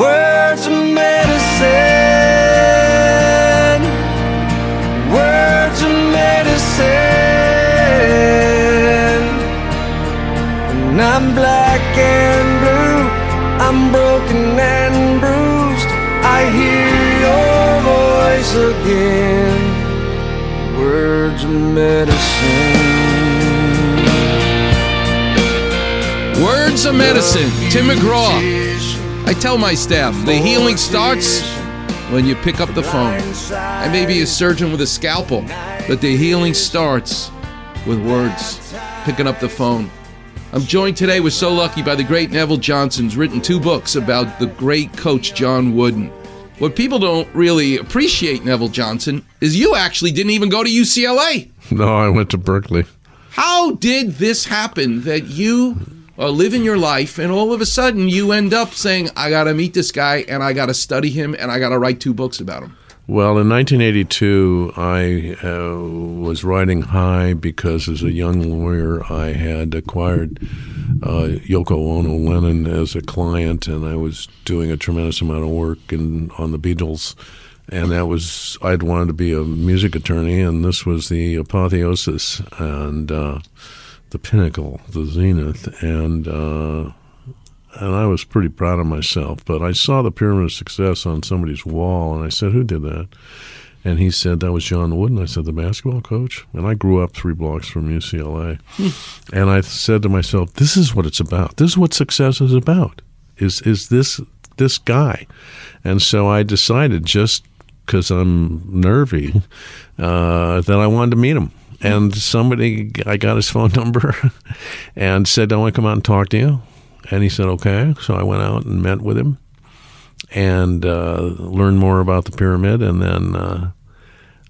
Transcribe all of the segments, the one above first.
Words of medicine. Words of medicine. And I'm black and blue. I'm broken and bruised. I hear your voice again. Words of medicine. Words of medicine. Tim McGraw. I tell my staff the healing starts when you pick up the phone. I may be a surgeon with a scalpel, but the healing starts with words. Picking up the phone. I'm joined today, we're so lucky, by the great Neville Johnson's written two books about the great coach John Wooden. What people don't really appreciate, Neville Johnson, is you actually didn't even go to UCLA. No, I went to Berkeley. How did this happen that you are living your life and all of a sudden you end up saying, I got to meet this guy and I got to study him and I got to write two books about him? Well, in 1982, I uh, was riding high because as a young lawyer, I had acquired uh, Yoko Ono Lennon as a client, and I was doing a tremendous amount of work in, on the Beatles. And that was, I'd wanted to be a music attorney, and this was the apotheosis and uh, the pinnacle, the zenith. And uh, and I was pretty proud of myself. But I saw the pyramid of success on somebody's wall, and I said, "Who did that?" And he said that was John Wooden. I said, "The basketball coach." And I grew up three blocks from UCLA, and I said to myself, "This is what it's about. This is what success is about. Is is this this guy?" And so I decided, just because I'm nervy, uh, that I wanted to meet him. And somebody, I got his phone number, and said, "I want to come out and talk to you." And he said, okay. So I went out and met with him and uh, learned more about the pyramid. And then uh,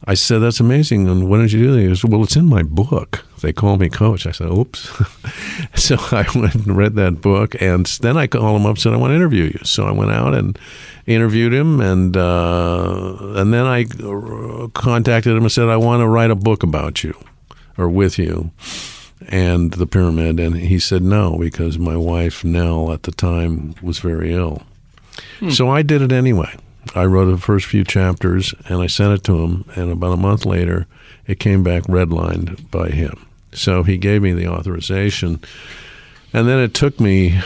I said, that's amazing. And when did you do that? He said, well, it's in my book. They call me coach. I said, oops. so I went and read that book. And then I called him up and said, I want to interview you. So I went out and interviewed him. And, uh, and then I contacted him and said, I want to write a book about you or with you and the pyramid and he said no because my wife Nell at the time was very ill. Hmm. So I did it anyway. I wrote the first few chapters and I sent it to him and about a month later it came back redlined by him. So he gave me the authorization and then it took me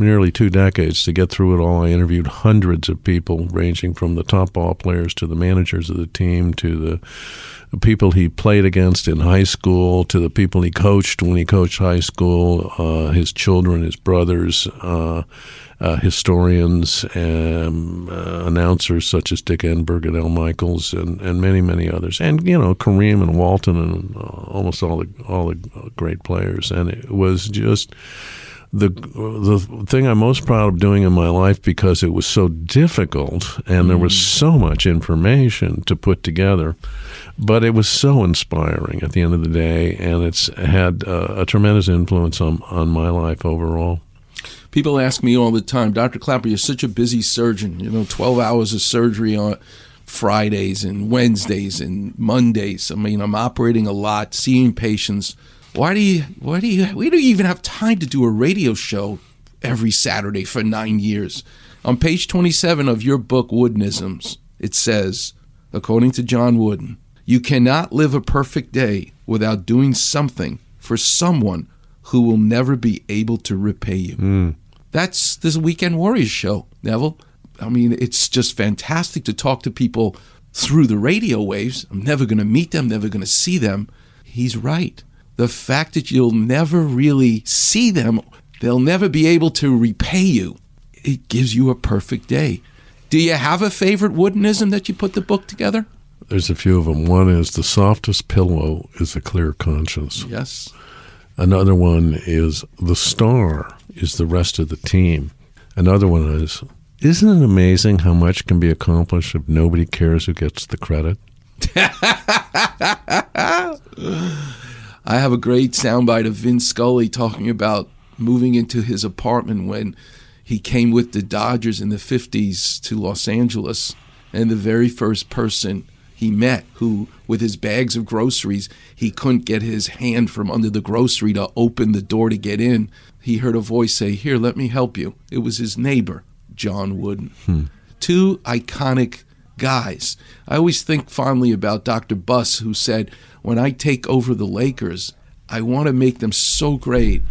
nearly two decades to get through it all. I interviewed hundreds of people, ranging from the top ball players to the managers of the team to the people he played against in high school to the people he coached when he coached high school, uh, his children, his brothers, uh, uh, historians, um, announcers such as Dick Enberg and Al Michaels, and, and many many others, and you know Kareem and Walton and uh, almost all the all the great players, and it was just the the thing I'm most proud of doing in my life because it was so difficult and there was mm. so much information to put together, but it was so inspiring at the end of the day, and it's had uh, a tremendous influence on on my life overall. People ask me all the time, Dr. Clapper, you're such a busy surgeon. You know, 12 hours of surgery on Fridays and Wednesdays and Mondays. I mean, I'm operating a lot, seeing patients why do you why do you why do you even have time to do a radio show every Saturday for nine years? On page 27 of your book, Woodenisms, it says, according to John Wooden, you cannot live a perfect day without doing something for someone who will never be able to repay you. Mm. That's this Weekend Warriors show, Neville. I mean, it's just fantastic to talk to people through the radio waves. I'm never going to meet them, never going to see them. He's right the fact that you'll never really see them, they'll never be able to repay you, it gives you a perfect day. Do you have a favorite woodenism that you put the book together? There's a few of them. One is the softest pillow is a clear conscience. Yes. Another one is the star is the rest of the team. Another one is isn't it amazing how much can be accomplished if nobody cares who gets the credit? I have a great soundbite of Vin Scully talking about moving into his apartment when he came with the Dodgers in the 50s to Los Angeles. And the very first person he met, who, with his bags of groceries, he couldn't get his hand from under the grocery to open the door to get in, he heard a voice say, Here, let me help you. It was his neighbor, John Wooden. Hmm. Two iconic guys. I always think fondly about Dr. Buss, who said, When I take over the Lakers, I want to make them so great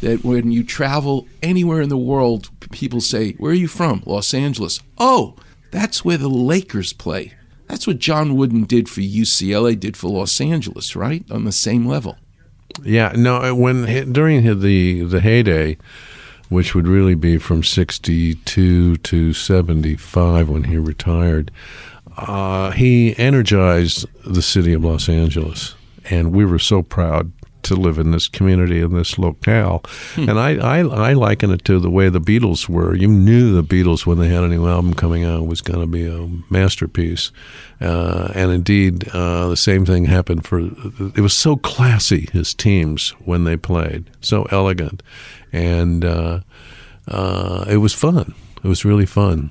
that when you travel anywhere in the world, people say, Where are you from? Los Angeles. Oh, that's where the Lakers play. That's what John Wooden did for UCLA, did for Los Angeles, right? On the same level. Yeah, no. When during the the heyday, which would really be from '62 to '75 when he retired, uh, he energized the city of Los Angeles, and we were so proud to live in this community in this locale. Hmm. And I, I, I liken it to the way the Beatles were. You knew the Beatles when they had a new album coming out was going to be a masterpiece. Uh, and indeed, uh, the same thing happened for. It was so classy his teams when they played, so elegant, and uh, uh it was fun. It was really fun.